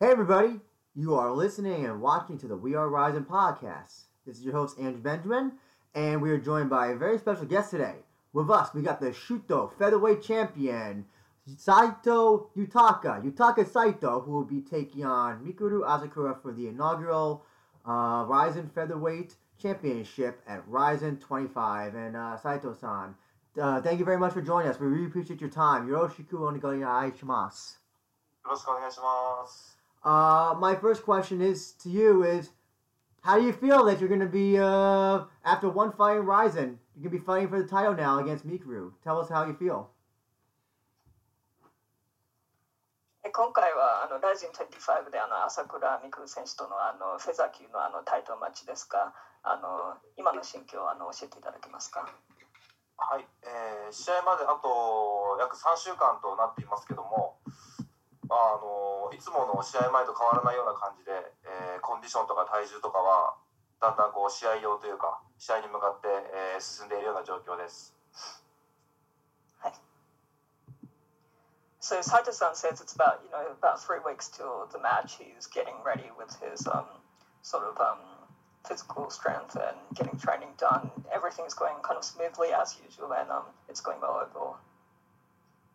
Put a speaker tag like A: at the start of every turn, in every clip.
A: Hey, everybody. You are listening and watching to the We Are Rising podcast. This is your host, Andrew Benjamin, and we are joined by a very special guest today. With us, we got the Shuto featherweight champion, Saito Yutaka. Yutaka Saito, who will be taking on Mikuru Asakura for the inaugural uh, Ryzen featherweight championship at Ryzen 25. And uh, Saito-san, uh, thank you very much for joining us. We really appreciate your time. Yoroshiku onegai shimasu.
B: よろしくお願いします。
A: Uh, my first question is to you is, how do you feel that you're going to be uh, after one fight in Ryzen? You're going to be fighting for the title now against Mikuru. Tell us how you feel.
C: え今回はあのライジン25であの朝倉未来選手とのあのフェザー級のあのタイトルマッチですが、あの今の心境をあの教えていただけますか。
B: はい、えー試合まであと約3週間となっていますけども、あのいつもの試合前と変わらないような感じで、えーコンディションとか体重とかはだんだんこう試合用というか試合に向かって、えー進んでいるような状況です。
C: So Saito-san says it's about you know about three weeks till the match. He's getting ready with his um, sort of um, physical strength and getting training done. Everything's going kind of smoothly as usual, and um, it's going well overall.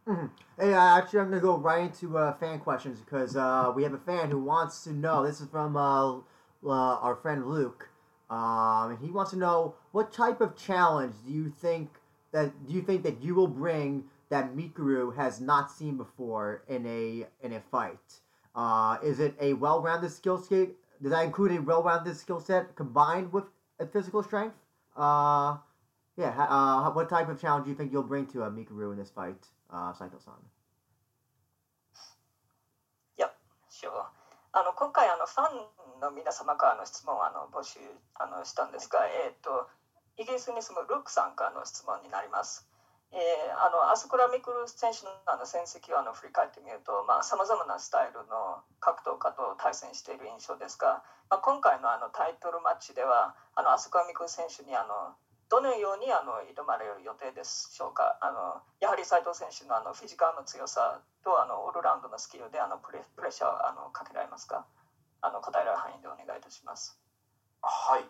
A: Mhm. Hey, uh, actually, I'm to go right into uh, fan questions because uh, we have a fan who wants to know. This is from uh, uh, our friend Luke. Um, and he wants to know what type of challenge do you think that do you think that you will bring that Mikuru has not seen before in a in a fight? Uh, is it a well-rounded skill set? Does that include a well-rounded skill set combined with a physical strength? Yeah. What type of challenge do you think you'll bring to uh, Mikuru in this fight, uh, Saito-san?
C: Sure. あの今回あのファンの皆様からの質問をあの募集あのしたんですが、えー、とイギリスに住むルークさんからの質問になります。えーあの朝倉未来選手のあの戦績をあの振り返ってみるとさまざ、まなスタイルの格闘家と対戦している印象ですが、まあ、今回のあのタイトルマッチではあの朝倉未来選手にあのどのようにあの挑まれる予定でしょうか？あのやはり斉藤選手のあのフィジカルの強さとあのオールラウンドのスキルであのプレプレッシャーをあのかけられますか？あの答えられる範囲でお願いいたします。
B: はい。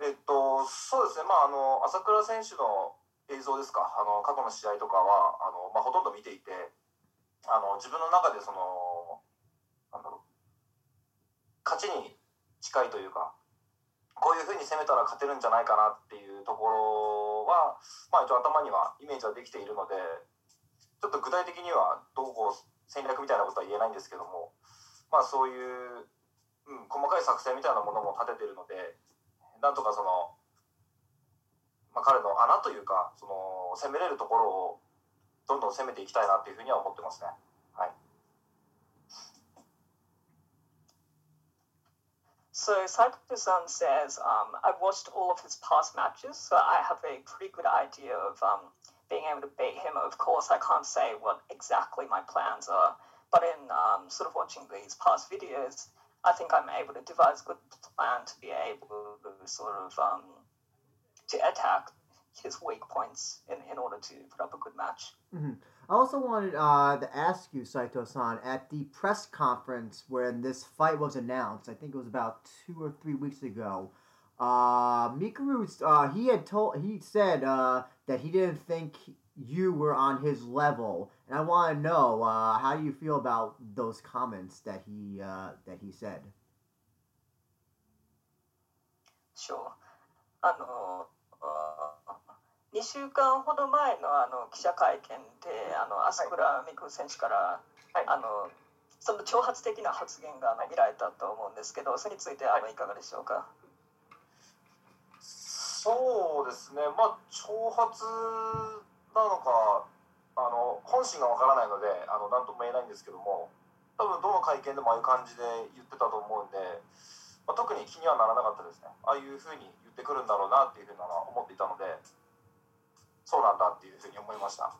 B: えっと、そうですね、まあ、あの朝倉選手の映像ですか、あの過去の試合とかはあの、まあ、ほとんど見ていて、あの自分の中でその、なんだろう、勝ちに近いというか、こういうふうに攻めたら勝てるんじゃないかなっていうところは、まあ、一応頭にはイメージはできているので、ちょっと具体的にはどうこう戦略みたいなことは言えないんですけども、まあ、そういう、うん、細かい作戦みたいなものも立ててるので、なんとかその、まあ、彼の穴というかその攻めれるところをどんどん攻めていきたいなっていうふうには思ってますね。
C: So Saito-san says, um, I've watched all of his past matches, so I have a pretty good idea of um, being able to beat him. Of course, I can't say what exactly my plans are, but in um, sort of watching these past videos, I think I'm able to devise a good plan to be able to sort of um, to attack his weak points in, in order to put up a good match.
A: hmm I also wanted uh, to ask you, Saito-san, at the press conference when this fight was announced, I think it was about two or three weeks ago. Uh, Mikuru, uh, he had told, he said uh, that he didn't think you were on his level, and I want to know uh, how do you feel about those comments that he uh, that he said.
C: Sure. 2週間ほど前のあの記者会見であの朝倉未来選手から、
B: はい。
C: あのその挑発的な発言があの見られたと思うんですけどそれについてあのい。かがでしょうか、
B: そうですね、まあ、挑発なのか、あの本心がわからないので、あのなんとも言えないんですけども、多分どの会見でもああいう感じで言ってたと思うんで、まあ、特に気にはならなかったですね。ああいうふうに言ってくるんだろうなっていうふうなのは思っていたので、そうなんだっていうふうに思いました。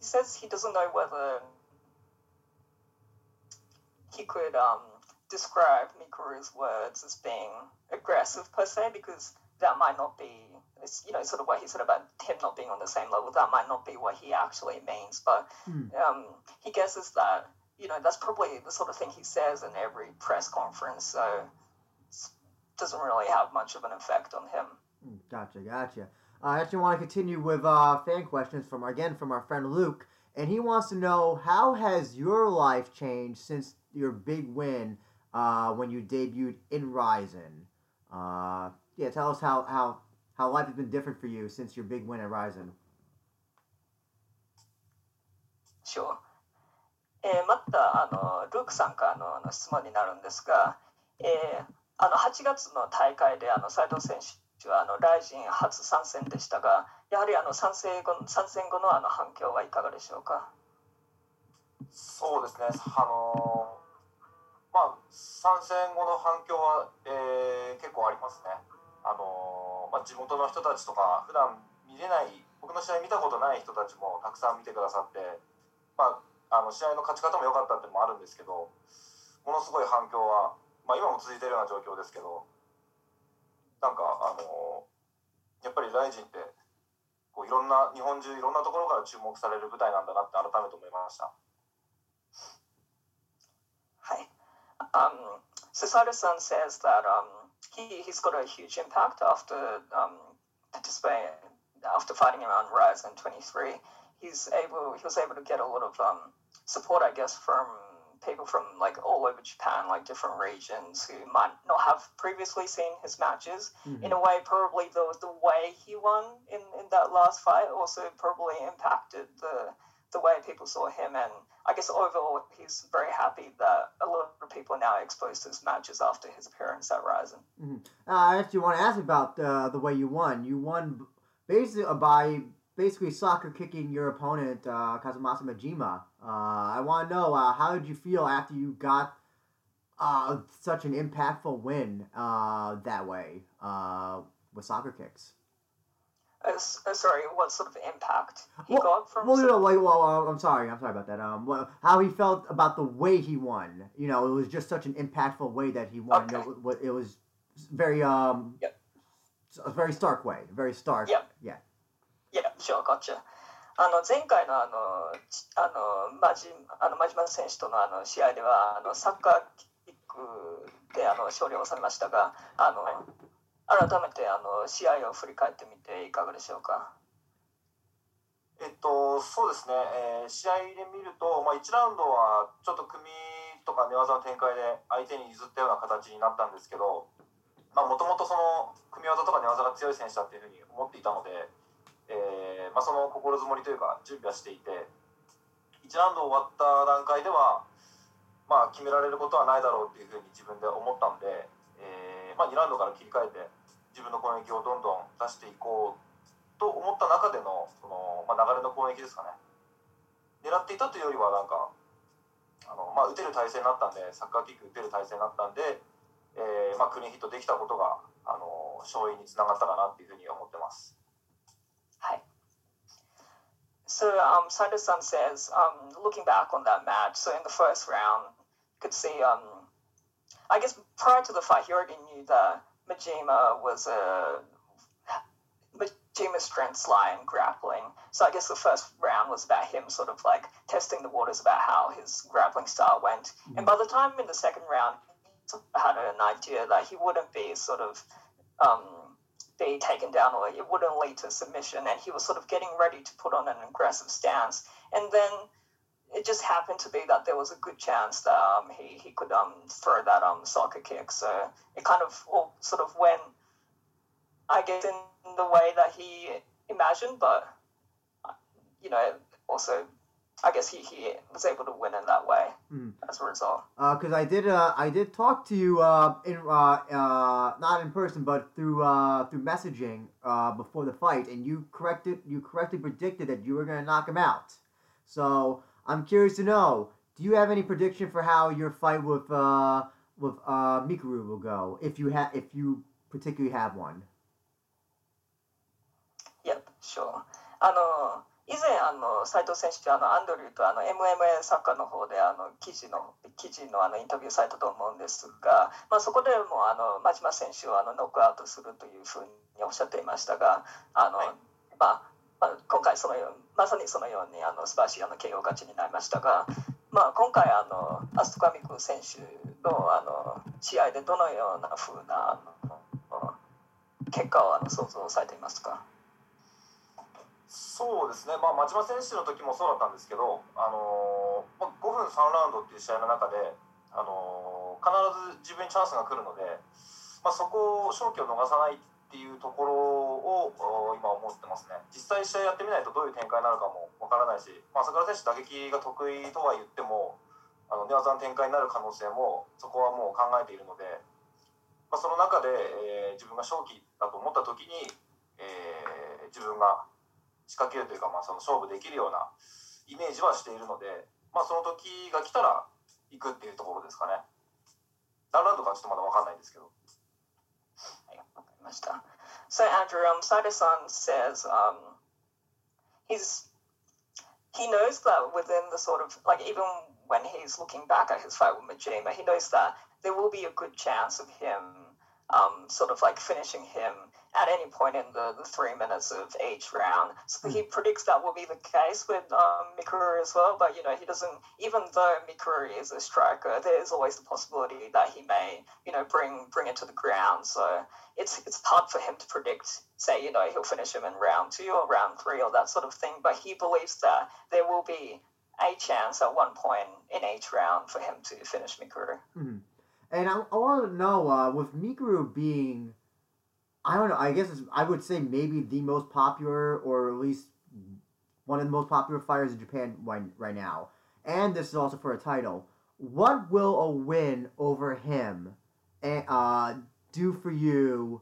C: He says he doesn't know whether he could um, describe Mikuru's words as being aggressive per se, because that might not be it's, you know, sort of what he said about him not being on the same level. That might not be what he actually means, but
A: Hmm.
C: um, he guesses that, you know, that's probably the sort of thing he says in every press conference. So it doesn't really have much of an effect on him.
A: Mm, Gotcha, gotcha. Uh, I actually want to continue with uh, fan questions from again from our friend Luke, and he wants to know how has your life changed since your big win uh, when you debuted in Ryzen. Uh, yeah, tell us how, how how life has been different for you since your big win at Ryzen.
C: Sure. えーまたあのルークさんからのあの質問になるんですが、えーあの8月の大会であの斉藤選手 はあのライジン初参戦でしたが、やはりあの参戦後参戦後のあの反響はいかがでしょうか？
B: そうですね、あのまあ、参戦後の反響は、えー結構ありますね。あのまあ、地元の人たちとか、普段見れない、僕の試合見たことない人たちもたくさん見てくださって、まあ、あの試合の勝ち方も良かったってのもあるんですけど、ものすごい反響は、まあ、今も続いているような状況ですけど、なんか、あのやっぱりライジンって、こういろんな、日本中いろんなところから注目される舞台なんだなって改めて思いました。
C: はい。Um, so Sada-san says that um, he, he's got a huge impact after um, participating, after fighting around Rise in 23. He's able, he was able to get a lot of um, support, I guess, from people from like all over Japan, like different regions who might not have previously seen his matches.
A: Mhm.
C: In a way, probably the, the way he won in, in that last fight also probably impacted the the way people saw him and I guess overall he's very happy that a lot of people are now exposed to his matches after his appearance at Ryzen.
A: Uh, I actually want to ask about uh, the way you won. You won basically by basically soccer kicking your opponent, uh, Kazumasa Majima. Uh, I want to know uh, how did you feel after you got uh, such an impactful win uh, that way uh, with soccer kicks?
C: Uh, uh, sorry, what sort of impact he
A: Well-
C: got from
A: Well, you know, like, well, uh, I'm sorry, I'm sorry about that. Um, well, how he felt about the way he won. You know, it was just such an impactful way that he won.
C: Okay.
A: It, it was very um,
C: Yep.
A: a very stark way, very stark.
C: Yep.
A: Yeah.
C: いや、sure, gotcha. あの前回のあのあのマジあの真島選手とのあの試合ではあのサッカーキックであの勝利を収めましたが、あの改めてあの試合を振り返ってみていかがでしょうか？
B: えっと、そうですね、えー試合で見ると、まあ、1ラウンドはちょっと組とか寝技の展開で相手に譲ったような形になったんですけどもともとその組み技とか寝技が強い選手だっていうふうに思っていたので、えーまあ、その心づもりというか準備はしていて1ラウンド終わった段階では、まあ、決められることはないだろうっていうふうに自分で思ったので、えーまあ、2ラウンドから切り替えて自分の攻撃をどんどん出していこうと思った中でのその、まあ、流れの攻撃ですかね狙っていたというよりはなんかあの、まあ、打てる体勢になったんでサッカーキック打てる体勢になったんで、えーまあ、クリーンヒットできたことがあの勝因につながったかなっていうふうに思ってます。
C: So um, Sander-san says, um, looking back on that match, so in the first round, you could see, um, I guess prior to the fight, he already knew that Majima was a Majima's strengths lie in grappling. So I guess the first round was about him sort of like testing the waters about how his grappling style went. And by the time in the second round, he had an idea that he wouldn't be sort of um, be taken down or it wouldn't lead to submission. And he was sort of getting ready to put on an aggressive stance. And then it just happened to be that there was a good chance that um, he, he could um, throw that um, soccer kick. So it kind of all sort of went I guess in the way that he imagined. But you know also I guess he, he was able to win in that way
A: Mm.
C: as a result
A: Because I did, uh, I did talk to you uh, in, uh, uh, not in person, but through uh, through messaging uh, before the fight, and you corrected, you correctly predicted that you were going to knock him out. So I'm curious to know, do you have any prediction for how your fight with uh, with uh, Mikuru will go, if you have, if you particularly have one?
C: Yep, sure. あの以前あの斉藤選手とあのアンドリューとあの MMA サッカーの方であの記事の記事のあのインタビューされたと思うんですが、まあ、そこでもあの真島選手をあのノックアウトするというふうにおっしゃっていましたがあの、
B: はい。
C: まあまあ、今回そのようまさにそのようにあの素晴らしいあの KO 勝ちになりましたが、まあ、今回あのアストカミク選手のあの試合でどのようなふうなあの結果をあの想像されていますか？
B: そうですね、まあ、町間選手の時もそうだったんですけど、あのまあ、5分3ラウンドっていう試合の中で、あの必ず自分にチャンスが来るので、まあ、そこを勝機を逃さないっていうところを今思ってますね。実際試合やってみないとどういう展開になるかもわからないし、まあ、朝倉選手打撃が得意とは言ってもあの寝技の展開になる可能性もそこはもう考えているので、まあ、その中で、えー自分が勝機だと思った時に、えー自分が仕掛けるというか、まあ、その勝負できるようなイメージはしているので、まあ、その時が来たら行くっていうところですかね。何ラウンドかちょっとまだ分かんないんですけど。
C: はい、わかりました。So Andrew, um, Sada-san says um, he's he knows that within the sort of like even when he's looking back at his fight with Majima, he knows that there will be a good chance of him um, sort of like finishing him at any point in the, the three minutes of each round. So he predicts that will be the case with um, Mikuru as well. But you know, he doesn't. Even though Mikuru is a striker, there is always the possibility that he may, you know, bring bring it to the ground. So it's it's hard for him to predict. Say, you know, he'll finish him in round two or round three or that sort of thing. But he believes that there will be a chance at one point in each round for him to finish Mikuru.
A: Mhm. And I, I want to know uh, with Mikuru being, I don't know, I guess it's, I would say maybe the most popular or at least one of the most popular fighters in Japan right, right now. And this is also for a title. What will a win over him uh, do for you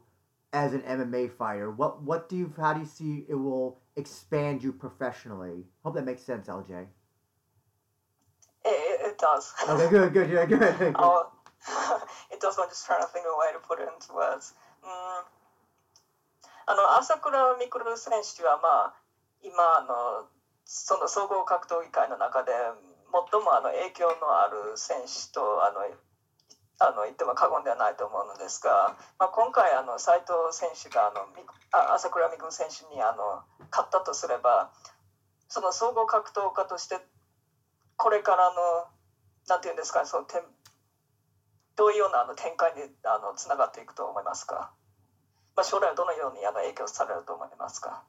A: as an MMA fighter? What what do you how do you see it will expand you professionally? Hope that makes sense, LJ.
C: It, it, it does.
A: Okay, good, good, yeah, good. good.
C: Oh, it does. I'm just trying to think of a way to put it into words. うんあの朝倉未来選手は、まあ、今あのその総合格闘技界の中で最もあの影響のある選手とあのあの言っても過言ではないと思うのですが、まあ、今回あの斉藤選手があのあ朝倉未来選手にあの勝ったとすればその総合格闘家としてこれからのなんていうんですかそのどういうようなあの展開にあのつながっていくと思いますか、まあ、将来はどのようにあの影響されると思いますか？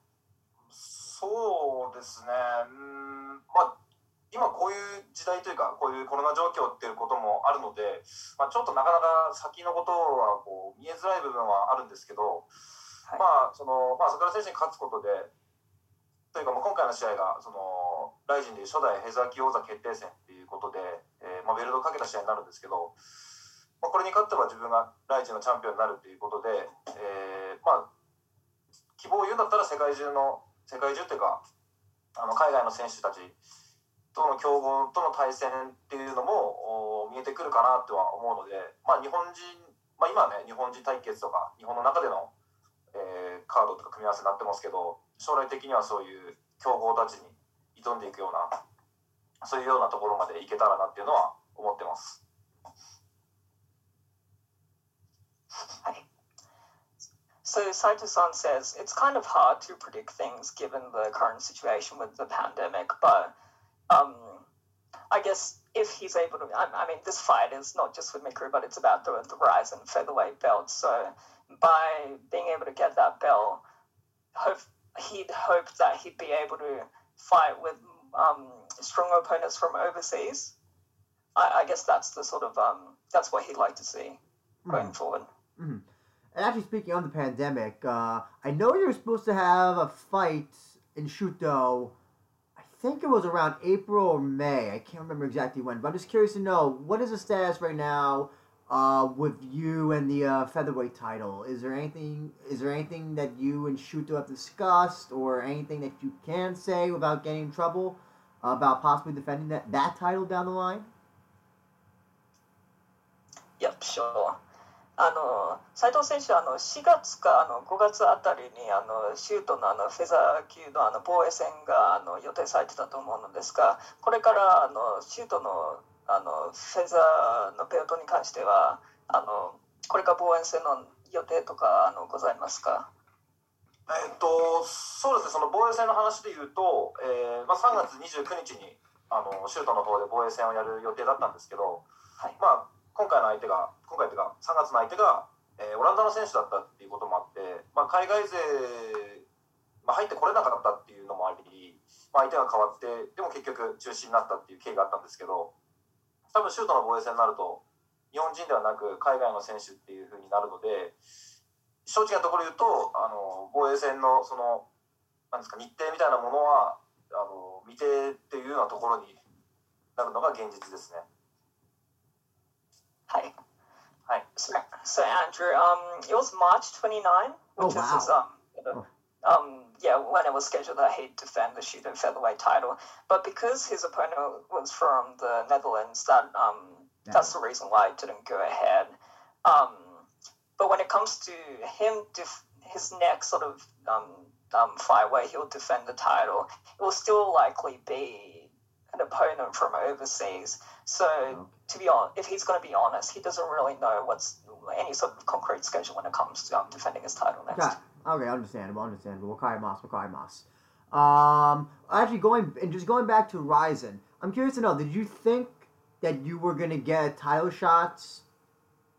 B: そうですね、うんまあ、今こういう時代というか、こういうコロナ状況っていうこともあるので、まあ、ちょっとなかなか先のことはこう見えづらい部分はあるんですけど、
C: はい。
B: まあ、その、まあ、桜選手に勝つことで、というか、まあ、今回の試合が、その、ライジンで初代ヘザー級王座決定戦っていうことで、えーまあ、ベルトをかけた試合になるんですけど、まあ、これに勝てば自分がライジのチャンピオンになるっていうことで、えーまあ、希望を言うんだったら世界中の世界中っていうかあの海外の選手たちとの競合との対戦っていうのも見えてくるかなとは思うので、まあ、日本人、まあ、今はね日本人対決とか日本の中での、えーカードとか組み合わせになってますけど将来的にはそういう強豪たちに挑んでいくようなそういうようなところまでいけたらなっていうのは思ってます。
C: So Saito-san says it's kind of hard to predict things given the current situation with the pandemic, but um, I guess if he's able to, I, I mean, this fight is not just with Mikuru, but it's about the, the rise and featherweight belt. So by being able to get that belt, hope he'd hope that he'd be able to fight with um, strong opponents from overseas. I, I guess that's the sort of um, that's what he'd like to see going
A: Mhm.
C: forward.
A: Mhm. And actually, speaking on the pandemic, uh, I know you were supposed to have a fight in Shuto. I think it was around April or May. I can't remember exactly when, but I'm just curious to know what is the status right now uh, with you and the uh, featherweight title. Is there anything? Is there anything that you and Shuto have discussed, or anything that you can say without getting in trouble about possibly defending that that title down the line?
C: Yep, sure. あの斉藤選手はあの4月かあの5月あたりにあのシュートのあのフェザー級のあの防衛戦があの予定されてたと思うのですがこれからあのシュートのあのフェザーのベルトに関してはあのこれから防衛戦の予定とかあのございますか？
B: えっとそうですね。その防衛戦の話で言うと、えーまあ、3月29日にあのシュートの方で防衛戦をやる予定だったんですけど、
C: はい。
B: まあ、今回の相手が今回というか3月の相手が、えーオランダの選手だったっていうこともあって、まあ、海外勢、まあ、入ってこれなかったっていうのもあり、まあ、相手が変わってでも結局中止になったっていう経緯があったんですけど多分シュートの防衛戦になると日本人ではなく海外の選手っていう風になるので正直なところ言うとあの防衛戦のそのなんですか日程みたいなものはあの未定っていうようなところになるのが現実ですね。
C: はい
B: はい
C: So, so Andrew, um, it was March 29,
A: Oh,
C: which
A: wow.
C: is um, um, yeah, when it was scheduled that he'd defend the shooter featherweight title. But because his opponent was from the Netherlands, that um, that's the reason why it didn't go ahead. Um, but when it comes to him, def- his next sort of um, um, fight where he'll defend the title, it will still likely be an opponent from overseas. So to be honest, if he's going to be honest, he doesn't really know what's any sort of concrete schedule when it comes to um, defending his title next.
A: Got okay, understandable, understandable. Wakaimas, Wakaimas. Um, actually, going and just going back to Ryzen, I'm curious to know: Did you think that you were gonna get title shots?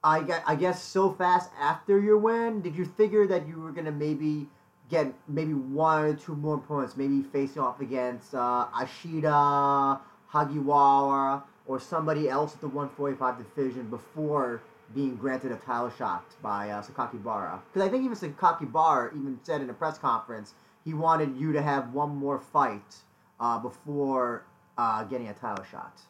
A: I guess, I guess so fast after your win. Did you figure that you were gonna maybe get maybe one or two more opponents, maybe facing off against uh, Ashida, Hagiwara, or somebody else at the 145 division before being granted a title shot by uh. Because I think even Sakaki Bara even said in a press conference he wanted you to have one more fight uh, before uh, getting a title shot.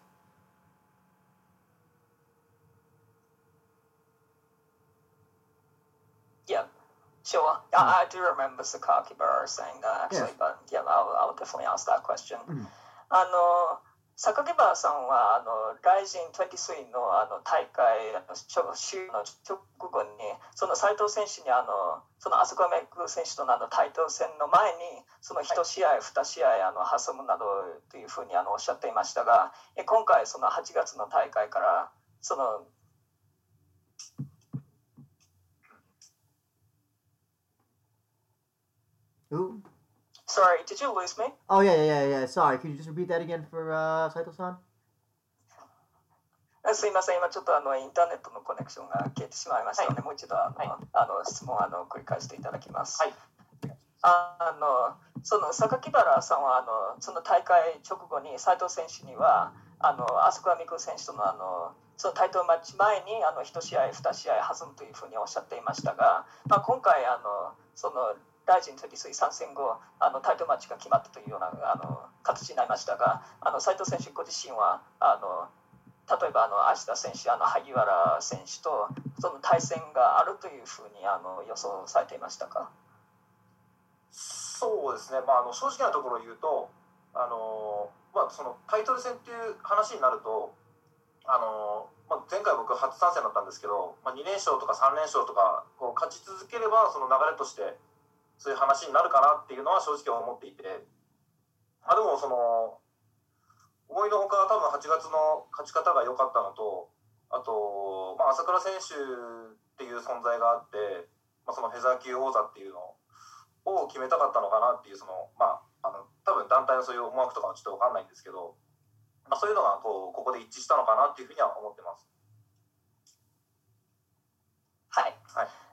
C: Sure. I, I do remember Sakaki Bauer saying that actually,
A: Yes.
C: but yeah, I'll, I'll definitely ask that question.
A: Mhm.
C: あの榊原さんはあのライジン23のあの大会週週の直後にその斉藤選手にあのその浅倉メイク選手とのあのタイトル戦の前にその1試合2試合あの挟むなどというふうにあのおっしゃっていましたがえ今回その8月の大会からその
A: Who?
C: Sorry, did you lose me?
A: Oh yeah, yeah, yeah, yeah. Sorry, could you just repeat that again for uh, Saito-san?
C: あすいません、今ちょっとあのインターネットのコネクションが消えてしまいましたので、もう一度あの、
B: はい
C: あの質問あの繰り返していただきます。
B: はい
C: あのその榊原さんはあのその大会直後に斉藤選手にはあの朝倉未来選手とのあのそのタイトルマッチ前にあの1試合、2試合弾むというふうにおっしゃっていましたが、まあ、今回あのそのライジン23参戦後あのタイトルマッチが決まったというようなあの形になりましたがあの斉藤選手ご自身はあの例えばあの芦田選手、あの萩原選手とその対戦があるというふうにあの予想されていましたか？
B: そうですね、まあ、あの正直なところを言うとあの、まあ、そのタイトル戦っていう話になるとあの、まあ、前回僕初参戦だったんですけど、まあ、2連勝とか3連勝とかこう勝ち続ければその流れとしてそういう話になるかなっていうのは正直思っていて、まあ、でもその思いのほか多分8月の勝ち方が良かったのとあと、まあ、朝倉選手っていう存在があって、まあ、そのフェザー級王座っていうのを決めたかったのかなっていうそのまああの多分団体のそういう思惑とかはちょっと分かんないんですけど、まあ、そういうのがこうここで一致したのかなっていうふうには思ってます。
C: はい。
B: はい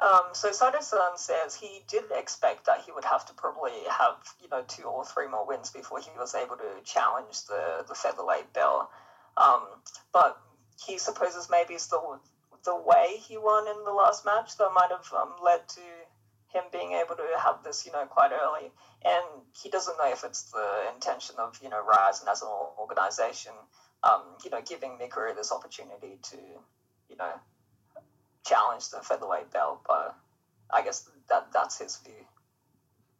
C: Um, so Sato-san says he did expect that he would have to probably have, you know, two or three more wins before he was able to challenge the, the featherweight belt. Um, but he supposes maybe it's the the way he won in the last match that might have um, led to him being able to have this, you know, quite early. And he doesn't know if it's the intention of, you know, Ryzen as an organization, um, you know, giving Mikuru this opportunity to, you know, challenge the featherweight belt. But I guess that that's his view.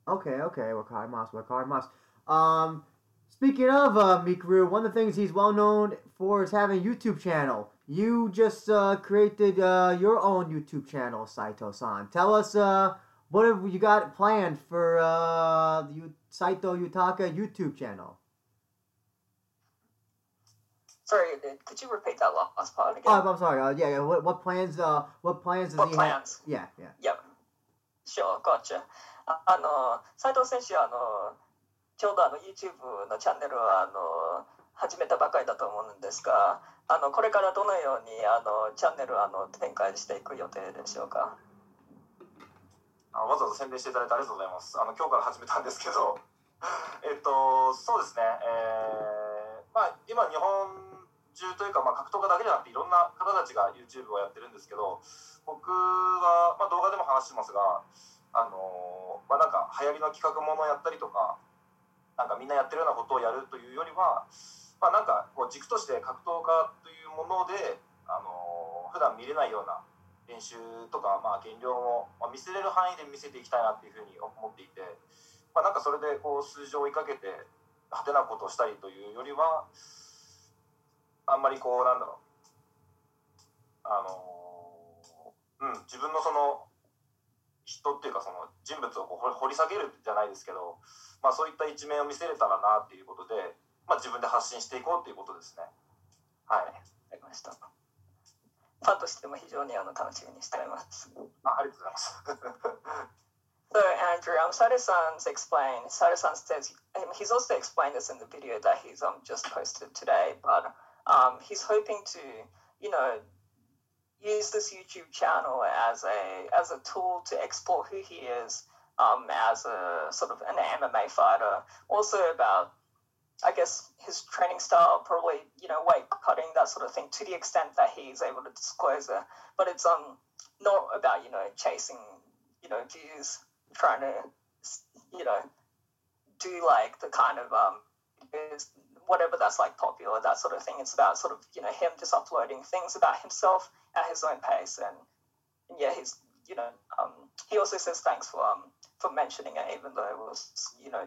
A: Okay, okay, Wakaimas, Wakaimas. Um, speaking of uh, Mikuru, one of the things he's well known for is having a YouTube channel. You just uh, created uh, your own YouTube channel, Saito-san. Tell us uh, what have you got planned for uh, the Saito Yutaka YouTube channel.
C: Sorry, uh, could you repeat that last part again?
A: Oh, I'm sorry. Uh, yeah, yeah. What, what plans? Uh, what plans does
C: What
A: he
C: plans?
A: have? Yeah, yeah.
C: Yeah. Sure, gotcha. ああの、斉藤選手はあの、ちょうどあの YouTube のチャンネルをあの始めたばかりだと思うんですが、あのこれからどのようにあのチャンネルをあの展開していく予定でしょうか。
B: あわざわざ宣伝していただいてありがとうございます。あの今日から始めたんですけど、えっとそうですね。えー、まあ今日本中というかまあ格闘家だけじゃなくていろんな方たちが YouTube をやってるんですけど、僕はまあ動画でも話してますが、あのまあなんか流行りの企画ものをやったりとか、なんかみんなやってるようなことをやるというよりは、まあなんかこう軸として格闘家というもので、あの普段見れないような練習とか、まあ、減量も、まあ、見せれる範囲で見せていきたいなっていうふうに思っていて、まあ、なんかそれでこう数字を追いかけて派手なことをしたりというよりはあんまりこうなんだろうあのうん自分のその人っていうかその人物をこう掘り下げるじゃないですけど、まあ、そういった一面を見せれたらなっていうことで、まあ、自分で発信していこうっていうことですね。はい、
C: わかりました。ファンとしても非常にあの楽しみにしております。
B: あありがとうございます。
C: So Andrew, um, Sade-san's explained. Sade-san says um, he's also explained this in the video that he's um just posted today, but um he's hoping to, you know, use this YouTube channel as a as a tool to explore who he is um as a sort of an MMA fighter. Also about I guess his training style, probably you know weight cutting that sort of thing, to the extent that he's able to disclose it. But it's um not about you know chasing you know views, trying to you know do like the kind of um whatever that's like popular that sort of thing. It's about sort of you know him just uploading things about himself at his own pace and, and yeah he's you know um he also says thanks for um for mentioning it even though it was you know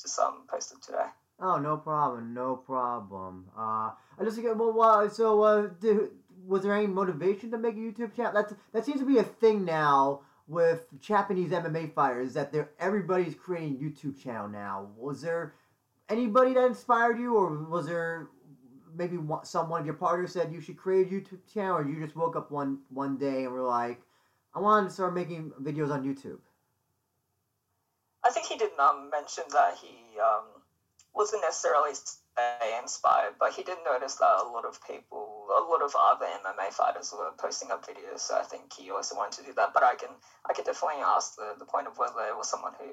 C: just um posted today.
A: Oh, no problem, no problem. Uh, I just get well. Uh, so, uh, did, was there any motivation to make a YouTube channel? That that seems to be a thing now with Japanese MMA fighters that they're everybody's creating YouTube channel now. Was there anybody that inspired you, or was there maybe one, someone of your partners said you should create a YouTube channel, or you just woke up one one day and were like, I want to start making videos on YouTube?
C: I think he did not mention that he um, wasn't necessarily inspired, but he did notice that a lot of people, a lot of other MMA fighters were posting up videos. So I think he also wanted to do that. But I can, I can definitely ask the, the point of whether it was someone who,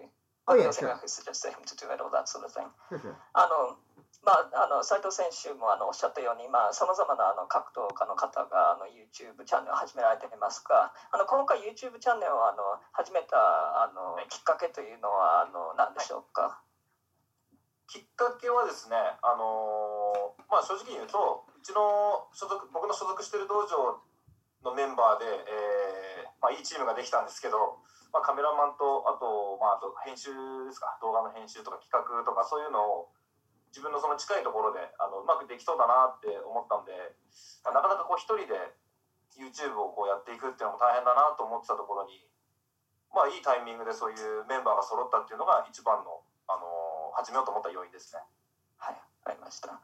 A: Oh, yeah, sure.
C: who suggested him to do it or that sort of thing.
A: Sure, sure.
C: あのまあ、あの斉藤選手もあのおっしゃったようにさまざ、まなあの格闘家の方があの YouTube チャンネルを始められていますがあの今回 YouTube チャンネルをあの始めたあのきっかけというのはあの何でしょうか、
B: きっかけはですね、あのーまあ、正直に言うとうちの所属僕の所属している道場のメンバーで、えーまあ、いいチームができたんですけど、まあ、カメラマンとあと,、まあ、あと編集ですか動画の編集とか企画とかそういうのを自分のその近いところであのうまくできそうだなって思ったんで、まあなかなかこう一人で YouTube をこうやっていくっていうのも大変だなと思ってたところに、まあ、いいタイミングでそういうメンバーが揃ったっていうのが一番の、あのー始めようと思った要因ですね。
C: はい、わかりました。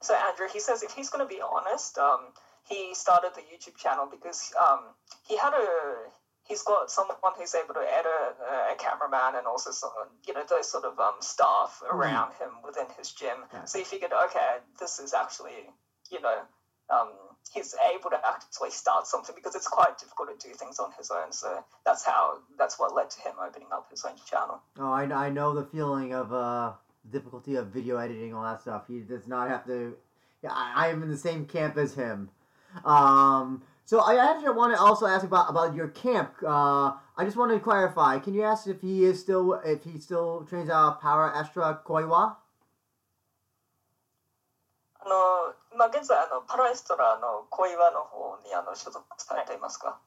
C: So Andrew, he says if he's going to be honest, um, he started the YouTube channel because um, he had a he's got someone who's able to edit uh, a cameraman and also some you know those sort of um, staff around him within his gym.
A: Yeah.
C: So he figured, okay, this is actually you know um, he's able to actually start something because it's quite difficult to do things on his own. So that's how that's what led to him opening up his own channel.
A: Oh, I, I know the feeling of uh difficulty of video editing, all that stuff. He does not have to. Yeah, I, I am in the same camp as him. Um, so I actually want to also ask about about your camp. Uh, I just wanted to clarify. Can you ask if he is still if he still trains out Power Astra Koiwa?
C: あの今現在あのパラエストラの小岩の方にあの所属されていますか。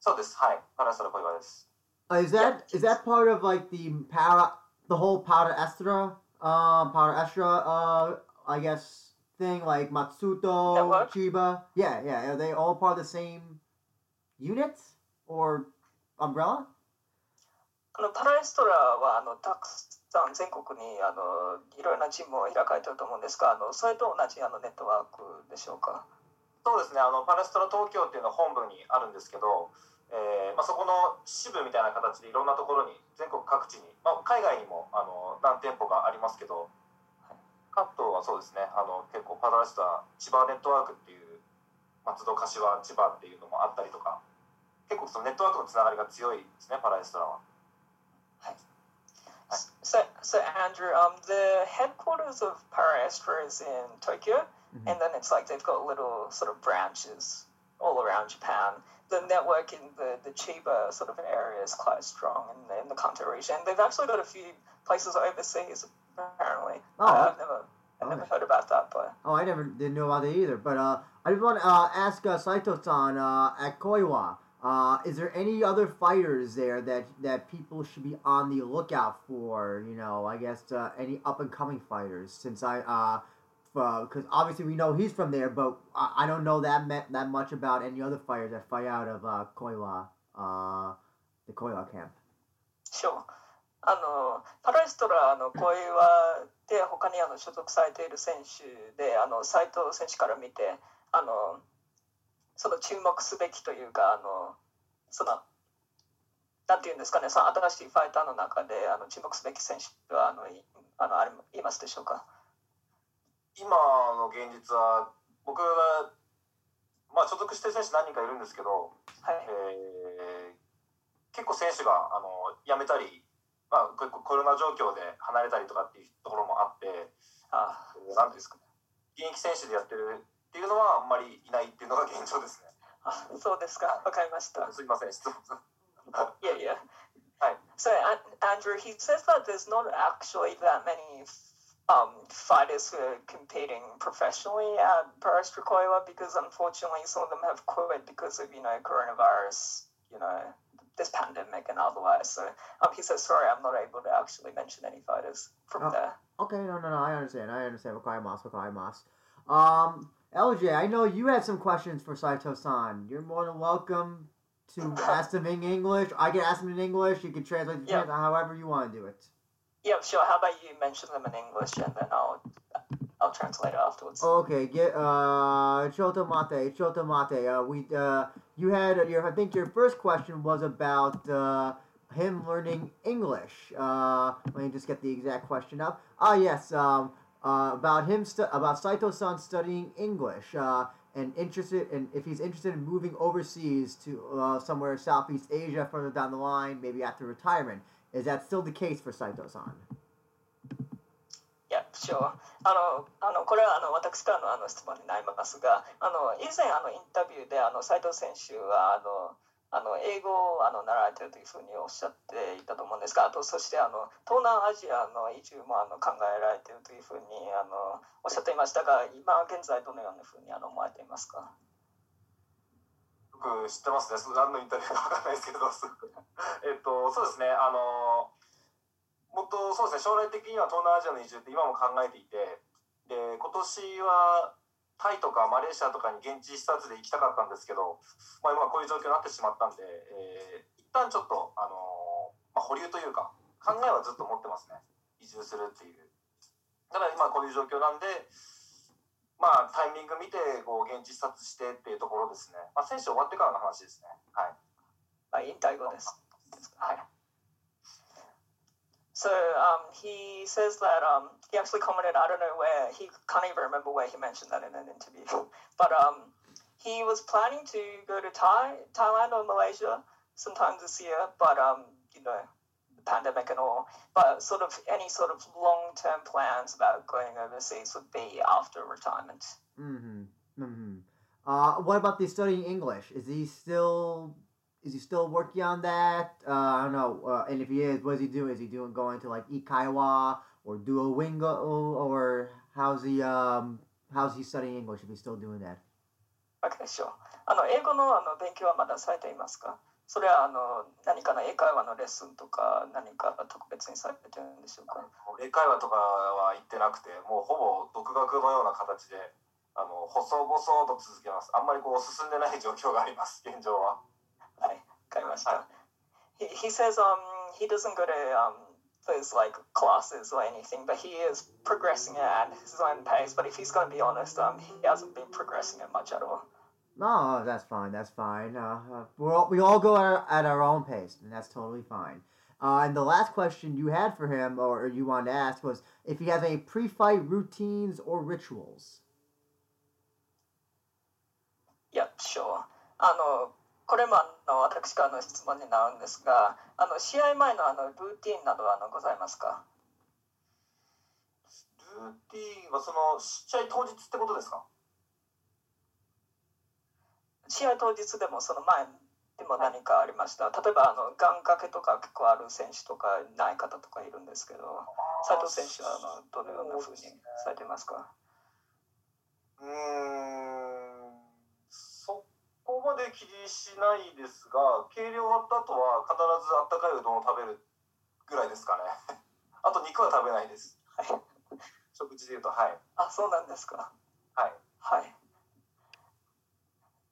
B: そうです。はい。パラストラ小岩です。
A: Uh, is that is that part of like the Power the whole Power Astra uh Power Astra uh I guess thing like Matsuto,
C: Network?
A: Chiba? Yeah, yeah. Are they all part of the same unit or umbrella?
C: あのパラエストラはあのたくさん全国にあのいろいろなチームを開かれてると思うんですがあのそれと同じあのネットワークでしょうか？
B: そうですねあのパレストラ東京っていうのは本部にあるんですけど、えーまあ、そこの支部みたいな形でいろんなところに全国各地に、まあ、海外にもあの何店舗かありますけど関東はそうですねあの結構パラエストラ千葉ネットワークっていう松戸柏千葉っていうのもあったりとか結構そのネットワークのつながりが強いですねパラエストラは。
C: So, so Andrew, um, the headquarters of Paraestra is in Tokyo,
A: Mhm.
C: and then it's like they've got little sort of branches all around Japan. The network in the, the Chiba sort of area is quite strong in the, in the Kanto region. They've actually got a few places overseas, apparently.
A: Oh,
C: I- I've never, I've never
A: okay.
C: heard about that, but
A: Oh, I never didn't know about that either. But uh, I just want to uh, ask uh, Saito-san uh, at Koiwa. Uh, is there any other fighters there that that people should be on the lookout for? You know, I guess uh, any up and coming fighters. Since I, because obviously we know he's from there, but I, I don't know that me- that much about any other fighters that fight out of uh, Koiwa, uh, the Koiwa camp.
C: sure. あのパラエストラの小岩で他にあの所属されている選手であの斉藤選手から見てあのその注目すべきというかあのそのなんていうんですかねその新しいファイターの中であの注目すべき選手はあのいあのありいますでしょうか？
B: 今の現実は僕が、まあ、所属してる選手何人かいるんですけど、
C: はい。
B: えー結構選手があの辞めたり、まあ、こコロナ状況で離れたりとかっていうところもあって
C: あ
B: 何ですかね現役選手でやってるっていうのはあんまりいないっていうのが現状ですね
C: あそうですかわかりました
B: すいません質問
C: Yeah, yeah.
B: Hi.
C: So, An- Andrew, he says that there's not actually that many um, fighters who are competing professionally at Paris Koiwa because unfortunately some of them have quit because of, you know, coronavirus, you know, this pandemic and otherwise. So, um, he says, sorry, I'm not able to actually mention any photos from
A: Oh.
C: there.
A: Okay, no, no, no. I understand. I understand. Wakaimas, Wakaimas. Um, LJ, I know you had some questions for Saito-san. You're more than welcome to ask them in English. I can ask them in English. You can translate translate however you want to do it.
C: Yeah, sure. How about you mention them in English and then I'll, I'll translate it afterwards.
A: Okay, get uh, Choto Mate, Mate. Uh, we uh, you had uh, your I think your first question was about uh, him learning English. Uh, let me just get the exact question up. Ah, yes. Um, uh, about him stu- about Saito-san studying English. Uh, and interested in if he's interested in moving overseas to uh, somewhere Southeast Asia further down the line, maybe after retirement. Is that still the case for Saito-san?
C: Yeah, sure. あの、あの、これはあの私からのあの質問になりますが、あの、以前あのインタビューであの斉藤選手はあの、あの英語をあの習われているというふうにおっしゃっていたと思うんですが、あとそしてあの東南アジアの移住もあの考えられているというふうにあのおっしゃっていましたが、今現在どのようなふうにあの思われていますか？
B: よく知ってますねその何のインタビューか分かんないですけどえっとそうですねあのもっとそうですね将来的には東南アジアの移住って今も考えていてで今年はタイとかマレーシアとかに現地視察で行きたかったんですけど、まあ、今こういう状況になってしまったんで、えー、一旦ちょっと、あのまあ、保留というか考えはずっと持ってますね。移住するっていう。ただ今こういう状況なんでまあタイミング見てこう現地視察してっていうところですね、まあ、選手終わってからの話ですね。はい。
C: あ、引退後です。はい。So um, he says that um, he actually commented, I don't know where, he can't even remember where he mentioned that in an interview, but um, he was planning to go to Thai, Thailand or Malaysia sometime this year, but um, you know, the pandemic and all, but sort of any sort of long-term plans about going overseas would be after retirement.
A: Mm-hmm. Mm-hmm. Uh, what about the studying English? Is he still is he still working on that? Uh, I don't know. Uh, and if he is, what is he doing? Is he doing going to like Ikaiwa or Duolingo or how's he um how's he studying English if he's still doing that?
C: Okay, sure. あの英語のあの勉強はまだされていますかそれはあの何かの英会話のレッスンとか何か特別にされてるんでしょうか
B: 英会話とかは行ってなくてもうほぼ独学のような形であの細々と続けますあんまりこう進んでない状況があります現状は
C: はい my. He, he says um, he doesn't go to um, those like classes or anything, but he is progressing at his own pace. But if he's going to be honest, um, he hasn't been progressing it much at all.
A: No, that's fine. That's fine. Uh, uh we all, we all go at our, at our, own pace, and that's totally fine. Uh, and the last question you had for him, or, or you wanted to ask, was if he has any pre-fight routines or rituals.
C: Yep, sure. あのこれもあの私からの質問になるんですが、あの試合前のあのルーティンなどはあのございますか？
B: ルーティンはその試合当日ってことですか？
C: 試合当日でもその前でも何かありました？例えばあの願掛けとか結構ある選手とかない方とかいるんですけど斉藤選手はあのどのようなふうにされてますか？
B: うん。そこまで気にしないですが計量終わった後は必ずあったかいうどんを食べるぐらいですかねあと肉は食べないです、はい、食事でいうとはい
C: あそうなんですか
B: はい
C: はい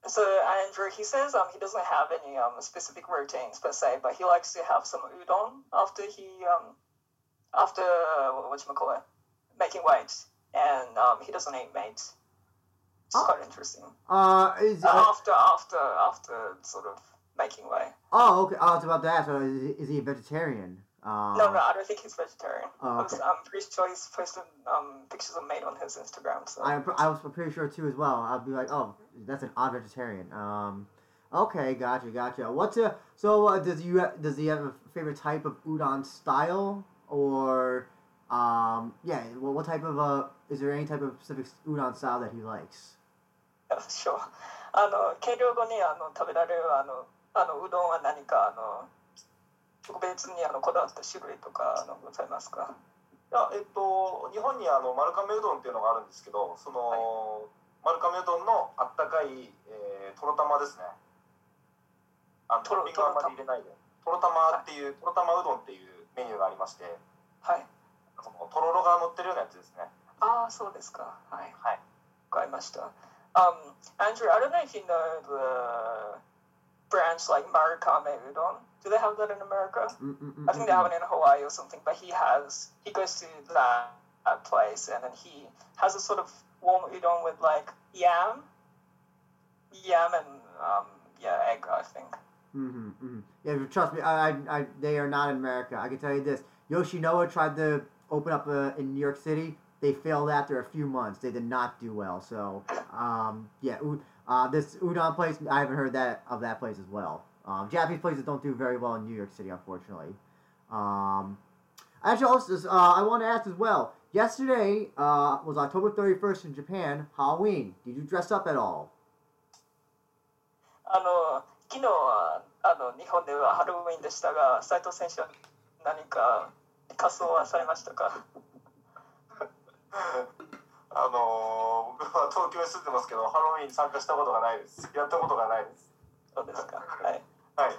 C: So Andrew, he says um, he doesn't have any um, specific routines per se, but he likes to have some udon after he um, after uh, what you call it, making weights, and um, he doesn't eat meat. It's oh. quite interesting.
A: Uh, is,
C: uh, after after after sort of making way.
A: Oh, okay. Oh, it's about that. So is, is he a vegetarian?
C: Um, no, no, I don't think he's vegetarian. Oh, okay. I'm pretty sure he's posted um, pictures of meat on his Instagram. So
A: I, I was pretty sure too as well. I'd be like, oh, that's an odd vegetarian. Um, okay, gotcha, gotcha. What's a so uh, does you does he have a favorite type of udon style or um, yeah? Well, what type of uh is there any type of specific udon style that he likes?
C: Yeah, sure. あの計量後にあの食べられるあのあのうどんは何かあの特別にあのこだわった種類とかあのございますか？
B: いやえっと日本にあの丸亀うどんっていうのがあるんですけどその、はい、丸亀うどんのあったかい、えー、とろ玉ですね。あトロッピングあんまり入れないで。とろ玉っていう、とろ玉うどんっていうメニューがありまして
C: はい。
B: そのとろろが乗ってるようなやつですね。
C: ああそうですか。はい、
B: はい、
C: わかりました Um, Andrew, I don't know if you know the branch like Marukame Udon. Do they have that in America? Mm-mm-mm-mm. I think they have it in Hawaii or something. But he has he goes to that, that place and then he has a sort of warm udon with like yam, yam and um, yeah egg I think.
A: Mm-hmm, mm-hmm. Yeah, trust me, I, I, I, they are not in America. I can tell you this: Yoshinoa tried to open up a, in New York City. They failed after a few months. They did not do well. So, um, yeah, uh, this udon place, I haven't heard that of that place as well. Um, Japanese places don't do very well in New York City, unfortunately. Um, actually, also, uh, I want to ask as well. Yesterday uh, was October 31st in Japan, Halloween. Did you dress up at all?
C: あの昨日はあの日本ではハロウィンでしたが、斉藤選手は何か仮装はされましたか
B: あの僕は東京に住んでますけど、ハロウィンに参加したことがないです。やったことがないです。
C: そうですか。はい。
B: はい。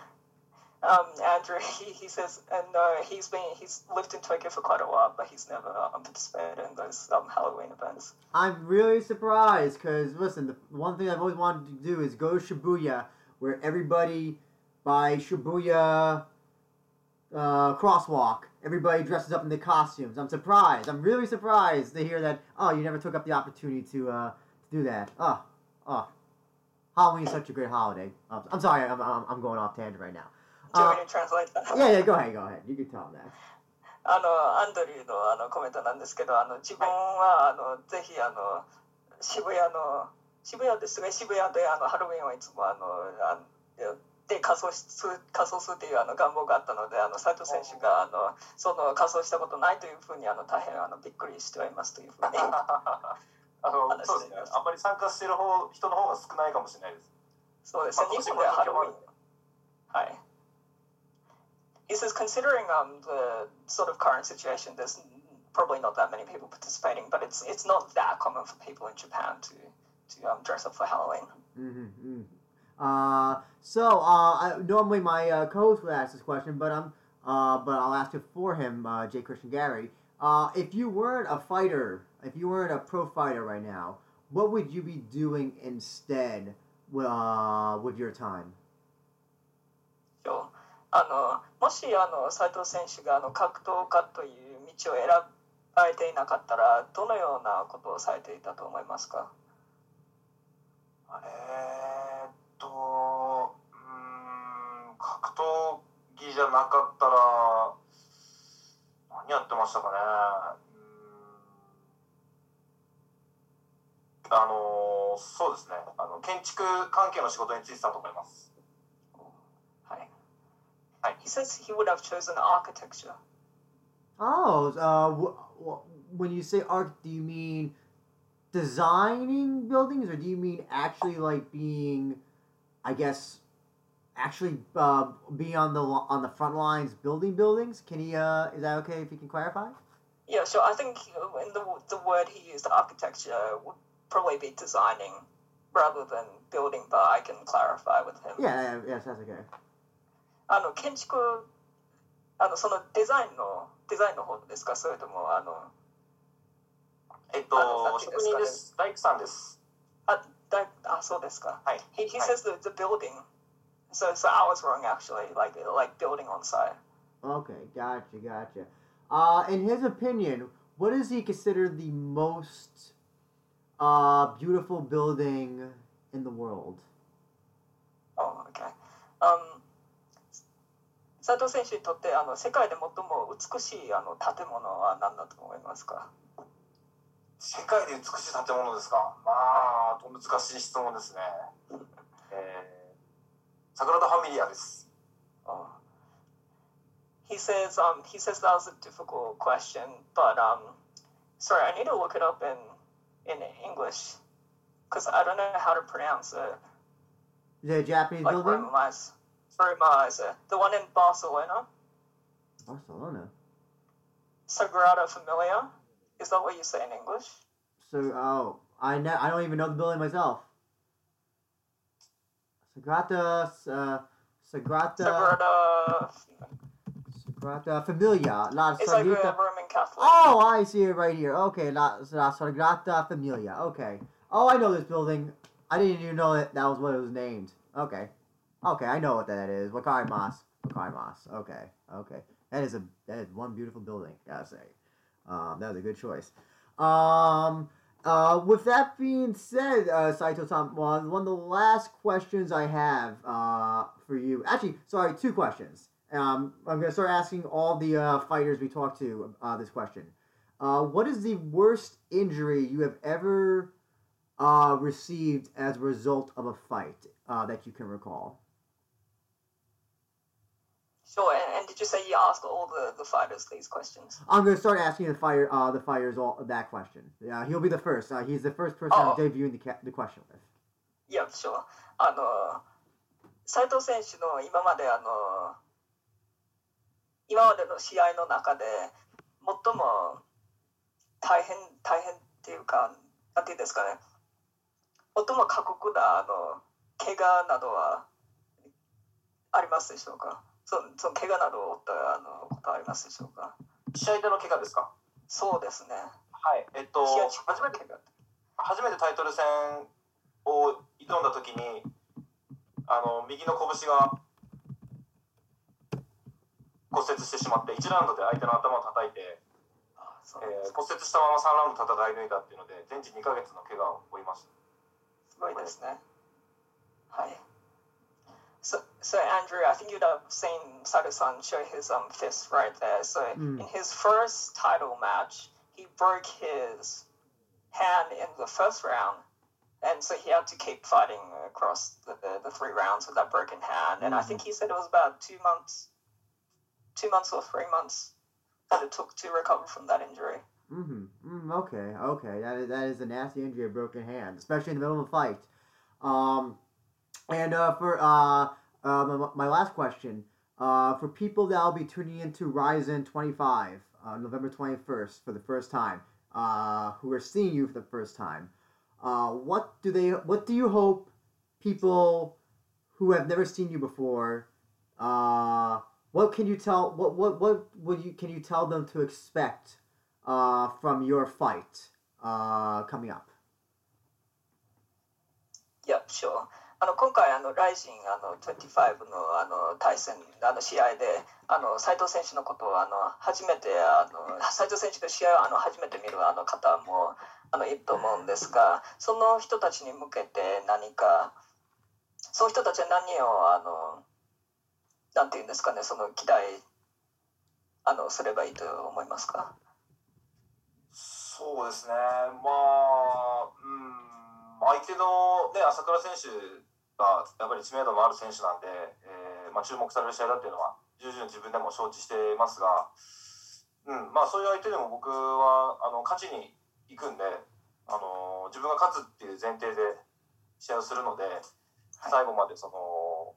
C: Um, Andrew, he, he says, and no, he's been he's lived in Tokyo for quite a while, but he's never um, participated in those um, Halloween events.
A: I'm really surprised because listen, the one thing I've always wanted to do is go to Shibuya, where everybody by Shibuya uh, crosswalk, everybody dresses up in their costumes. I'm surprised. I'm really surprised to hear that. Oh, you never took up the opportunity to uh, to do that. Oh, oh. Halloween is such a great holiday. Um, I'm sorry, I'm, I'm, I'm going off tangent right now.
C: Do you want me to translate that?
A: Yeah, yeah, go ahead, go ahead. You can tell them that.
C: あのアンドリューのあのコメントなんですけど、あの自分は、あのぜひあの渋谷の渋谷ですね、渋谷であのハロウィンはいつもあのあ で仮装し仮装するというあの願望があったので、あの斉藤選手があのその仮装したことないというふうにあの大変あのびっくりしておりますというふうに。
B: あのそうですね。あんまり参加している方人の方が少ないかもしれないです。
C: そうですね。日本ではハロウィン。はい。He says, considering um, the sort of current situation, there's probably not that many people participating, but it's it's not that common for people in Japan to to um, dress up for Halloween.
A: Mm-hmm. Uh, so uh, I, normally my uh, co-host would ask this question, but I'm uh, but I'll ask it for him, uh, J. Christian Gary. Uh, if you weren't a fighter, if you weren't a pro fighter right now, what would you be doing instead uh, with your time?
C: あのもしあの斉藤選手があの格闘家という道を選ばれていなかったらどのようなことをされていたと思いますか
B: えー、 格闘技じゃなかったら何やってましたかねあのそうですねあの建築関係の仕事に就いてたと思います。
C: はい。はい。He says he would have chosen architecture.
A: Oh, uh, when you say art, do you mean designing buildings, or do you mean actually like being, I guess, actually uh, being on the on the front lines building buildings? Can he? Uh, is that okay if he can clarify?
C: Yeah, sure. I think in the the word he used, architecture, would probably be designing rather than building, but I can clarify with him.
A: Yeah, yeah, that's okay.
C: あの建築あのそのデザインのデザインの方ですかそれともあの
B: えっと職人です。大工さんです。
C: あ、だあそうですか。
B: はい。
C: He he says the the building. So so I was wrong actually. Like like building on site.
A: Okay, gotcha, gotcha. Uh, in his opinion, what does he consider the most uh, beautiful building in the world?
C: Oh, okay. Um, 斉藤選手にとってあの世界で最も美しいあの建物は何だと思いますか
B: 世界で美しい建物ですかまあ難しい質問ですね。えー、サグラダ・ファミリアです。Oh.
C: He says, um, he says that was a difficult question, but um, sorry, I need to look it up in in English because I don't know how to pronounce it.
A: The Japanese like building?
C: Roma Roma the one in Barcelona.
A: Barcelona.
C: Sagrada Familia. Is that what you say in English?
A: So, oh, I ne- I don't even know the building myself. Sagrada, uh, Sagrada.
C: Sagrada.
A: Sagrada Familia.
C: La it's like a Roman Catholic.
A: Oh, I see it right here. Okay, La, La Sagrada Familia. Okay. Oh, I know this building. I didn't even know that that was what it was named. Okay. Okay, I know what that is. Wakai Mas. Wakai Mas. Okay. Okay. That is a that is one beautiful building, gotta say. Um, that was a good choice. Um, uh, with that being said, uh, Saito Tom, one, of the last questions I have uh, for you. Actually, sorry, two questions. Um, I'm going to start asking all the uh, fighters we talked to uh, this question. Uh, what is the worst injury you have ever uh, received as a result of a fight uh, that you can recall?
C: Sure, did you say you ask all the, the fighters these questions?
A: I'm going to start asking the fire uh, the fighters all that question. Yeah, he'll be the first. Uh, he's the first person oh. I'm debuting the, the question with.
C: Yeah, sure. あの斉藤選手の今まであの今までの試合の中で最も大変大変っていうかなんていうんですかね最も過酷なあの怪我などはありますでしょうかそその怪我などを負ったあのことありますでしょうか？
B: 試合での怪我ですか？
C: そうですね。
B: はい。えっと、初めて初めてタイトル戦を挑んだ時に、あの右の拳が骨折してしまって、1ラウンドで相手の頭を叩いて、えー、骨折したまま3ラウンド戦い抜いたっていうので、全治2か月の怪我を負いました。
C: すごいですね。はい。So, so Andrew, I think you'd have seen Sato-san show his um fist right there. So mm. in his first title match, he broke his hand in the first round, and so he had to keep fighting across the, the, the three rounds with that broken hand. And mm-hmm. I think he said it was about two months, two months or three months that it took to recover from that injury.
A: Mm-hmm. Mm, okay. Okay. That is, that is a nasty injury, a broken hand, especially in the middle of a fight. Um, and uh, for uh, uh, my, my last question, uh, for people that will be tuning into Ryzen 25, uh, November 21st for the first time, who are seeing you for the first time, what do they? What do you hope people who have never seen you before, what can you tell? What what what would you can you tell them to expect from your fight coming up?
C: Yeah, sure. あの今回あの、ライジンあの25のあの対戦あの試合であの斉藤選手のことをあの初めてあの斉藤選手の試合をあの初めて見るあの方もあのいると思うんですがその人たちに向けて何かそういう人たちは何をあのなんていうんですかねその期待あのすればいいと思いますか？
B: そうですね。まあうん。相手の、ね、朝倉選手がやっぱり知名度のある選手なんで、えーまあ、注目される試合だっていうのは重々自分でも承知してますが、うんまあ、そういう相手でも僕はあの勝ちに行くんであの自分が勝つっていう前提で試合をするので最後までその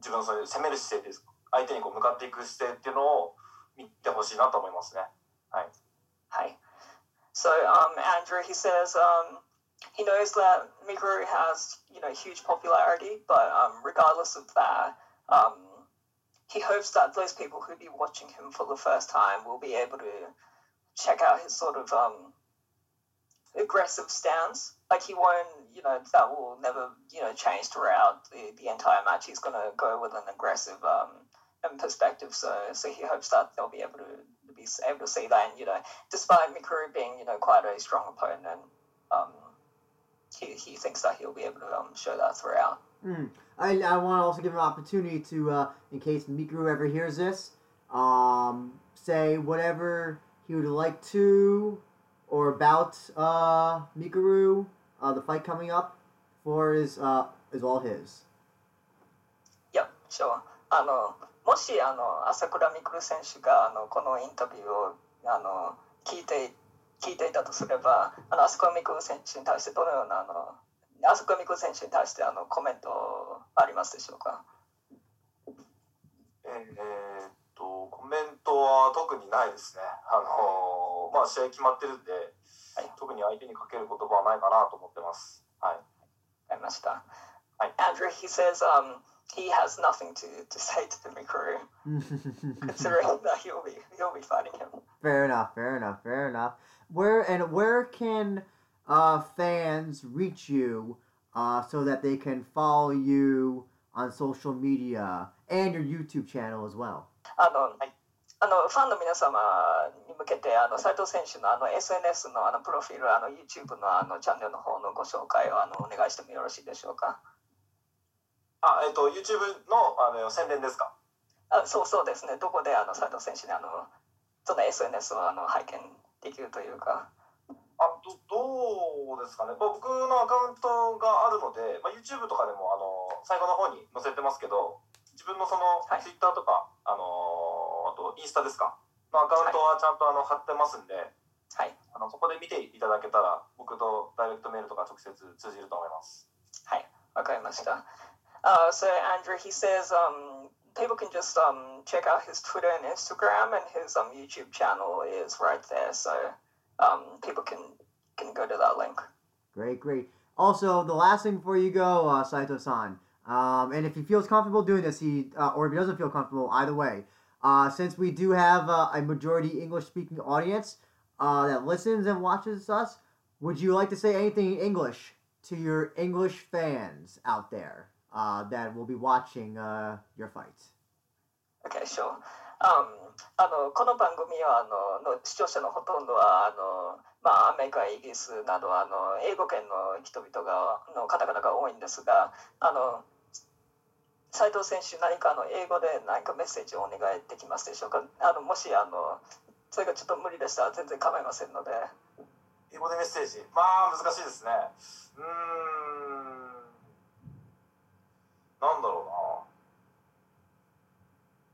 B: 自分のそういう攻める姿勢です相手にこう向かっていく姿勢っていうのを見てほしいなと思いますね。はい。
C: はい。So, um, Andrew, he says, um, he knows that Mikuru has, you know, huge popularity, but um, regardless of that, um, he hopes that those people who be watching him for the first time will be able to check out his sort of um, aggressive stance. Like he won't, you know, that will never, you know, change throughout the, the entire match. He's going to go with an aggressive um, perspective. So, so he hopes that they'll be able to be able to see that. And you know, despite Mikuru being, you know, quite a strong opponent, um, he, he thinks that he'll be able to um, show that throughout.
A: Mm. I, I want to also give him an opportunity to, uh, in case Mikuru ever hears this, um, say whatever he would like to or about uh, Mikuru, uh, the fight coming up, for is uh, is all his.
C: Yeah, sure. あのもしあの朝倉未来選手があのこのインタビューをあの聞いて 聞いていたとすればあの朝倉未来選手に対してどのようなあの朝倉未来選手に対してあのコメントありますでしょうか？
B: えーっとコメントは特にないですね。あのまあ試合決まってるんで、
C: はい
B: 特に相手にかける言葉はないかなと思ってます。はい。
C: ありました。
B: はい。
C: Andrew, he says um, he has nothing to, to say to Mikuru, considering that he'll be he'll be fighting him.
A: fair enough, fair enough, fair enough. Where and where can uh, fans reach you uh, so that they can follow you on social media and your YouTube channel as well?
C: あの、あのファンの皆様に向けてあの斉藤選手のあの SNS のあのプロフィールあの YouTube のあのチャンネルの方のご紹介をあのお願いしてもよろしいでしょうか
B: あ、えっと YouTube のあの宣伝ですか。
C: あそうそうですねどこであの斉藤選手にあのその SNS をあの拝見 できるというか
B: あどどうですかね。まあ僕のアカウントがあるので、まあ YouTube とかでもあの最後の方に載せてますけど、自分のその
C: はい
B: Twitter とか、あのあとインスタですか。のアカウントはちゃんとあの貼ってますんで。
C: はい
B: あのそこで見ていただけたら僕とダイレクトメールとか直接通じると思います。
C: はいわかりました。Uh, so Andrew, he says um, people can just um, check out his Twitter and Instagram, and his um, YouTube channel is right there. So um, people can can go to that link.
A: Great, great. Also, the last thing before you go, uh, Saito-san, um, and if he feels comfortable doing this, he uh, or if he doesn't feel comfortable, either way, uh, since we do have uh, a majority English-speaking audience uh, that listens and watches us, would you like to say anything in English to your English fans out there uh, that will be watching uh, your fight?
C: Okay, sure. Um, あのこの番組はあのの視聴者のほとんどはあの、まあ、アメリカイギリスなどあの英語圏の人々がの方々が多いんですがあの斉藤選手何かあの英語で何かメッセージをお願いできますでしょうか？あのもしあのそれがちょっと無理でしたら全然構いませんので
B: 英語でメッセージ？まあ難しいですね。うーん。なんだろ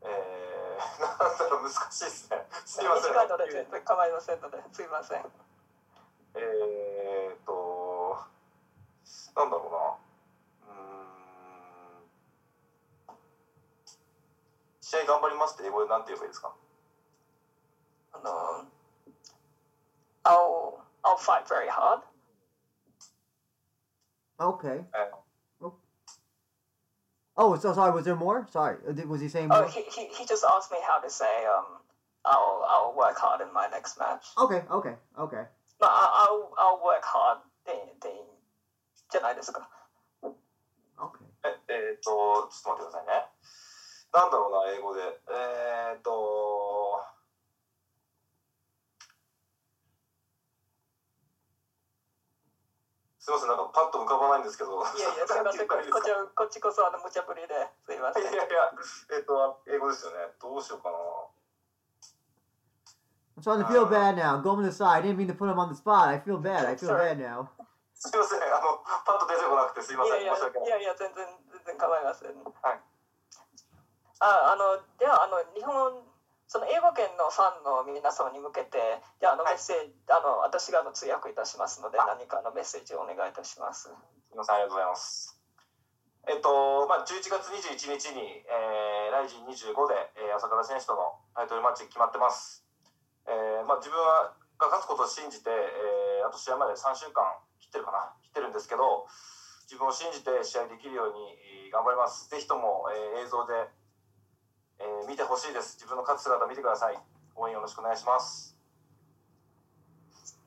B: うな。えー、なんだろう難しいですね。すいません。
C: 短いので全然構いませんのですいません
B: えーっと、なんだろうな。うーん。試合頑張りますって英語でなんて言えばいいですか？
C: あの I'll, I'll fight very hard
A: Okay. Oh, so sorry. Was there more? Sorry, uh, did- was he saying more?
C: Oh, he, he, he just asked me how to say um I'll I'll work hard in my next match.
A: Okay, okay, okay.
C: まあ、I'll I'll work hard ででいいんじゃないですか。
A: Okay.
B: ええーっとちょっと待ってくださいねなんだろうな英語で しようかな
A: I'm starting to feel
B: Uh,
A: bad now. Go on the side. I didn't mean to put him on the spot. I feel bad. I feel bad now.
B: すいませんあのパッと出てこなくてすいま
C: いやいや
B: せん申し訳ない
C: いやいや、全然全然構いません。
B: はい。
C: ああのではあの日本その英語圏のファンの皆様に向けてであの
B: はい
C: メッセージ、あの私があの通訳いたしますので
B: あ
C: 何かのメッセージをお願いいたします。
B: すみません、ありがとうございます。えっと、まあ、11月21日に、えー、ライジン25で、えー、朝倉選手とのタイトルマッチ決まってます。えー、まあ、自分はが勝つことを信じて、えー、あと試合まで3週間切ってるかな、切ってるんですけど、自分を信じて試合できるように頑張ります。ぜひとも、えー、映像で、えー、見てほしいです。自分の勝つ姿見てください。応援よろしくお願いします。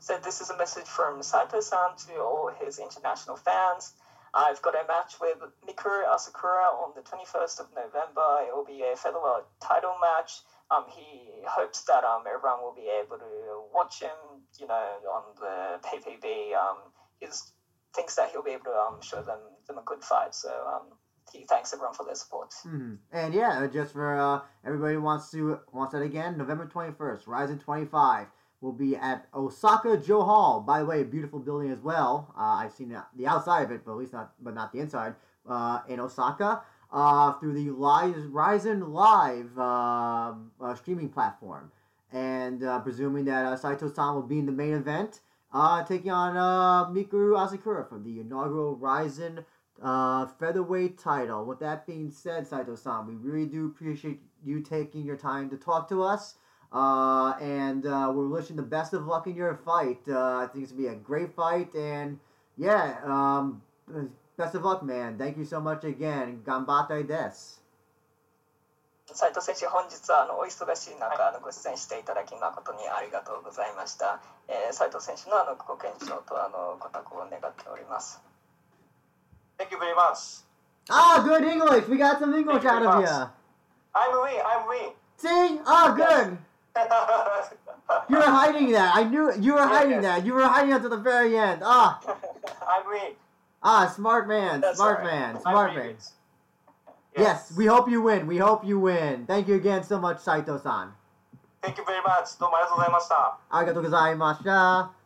C: So this is a message from Saito-san to all his international fans. I've got a match with Mikuru Asakura on the 21st of November. It will be a featherweight title match. Um, he hopes that um, everyone will be able to watch him, you know, on the PPV. Um, he thinks that he'll be able to um, show them, them a good fight. So um, he thanks everyone for their support.
A: Mhm. And yeah, just for uh, everybody wants to wants that again, November twenty first, Rising twenty five will be at Osaka Joe Hall. By the way, a beautiful building as well. Uh, I've seen the- outside of it, but at least not, but not the inside. Uh, in Osaka, uh, through the Live Ryzen Live um uh, streaming platform, and uh, presuming that uh, Saito-san will be in the main event, uh, taking on uh, Mikuru Asakura for the inaugural Ryzen uh, featherweight title. With that being said, Saito-san, we really do appreciate you taking your time to talk to us. Uh, and uh, we're wishing the best of luck in your fight. Uh, I think it's gonna be a great fight, and yeah, um, best of luck, man. Thank you so much again. Gambatai des.
C: 斉藤選手、本日はあのお忙しい中、あのご出演していただき誠にありがとうございました。えー、斉藤選手のあのご健勝とあのご多幸を願っております。
B: Thank you very much.
A: Ah, good English. We got some English out of you.
B: I'm win, I'm win.
A: See? Oh, good. you were hiding that. I knew you were hiding yeah. that. You were hiding until the very end. Ah.
B: I'm.
A: Ah, smart man.
C: That's
A: smart
C: right.
A: man. Smart man. Yes. yes, we hope you win. We hope you win. Thank you again so much, Saito-san.
B: Thank you very much. どうもありがとうございました。
A: ありがとうございました。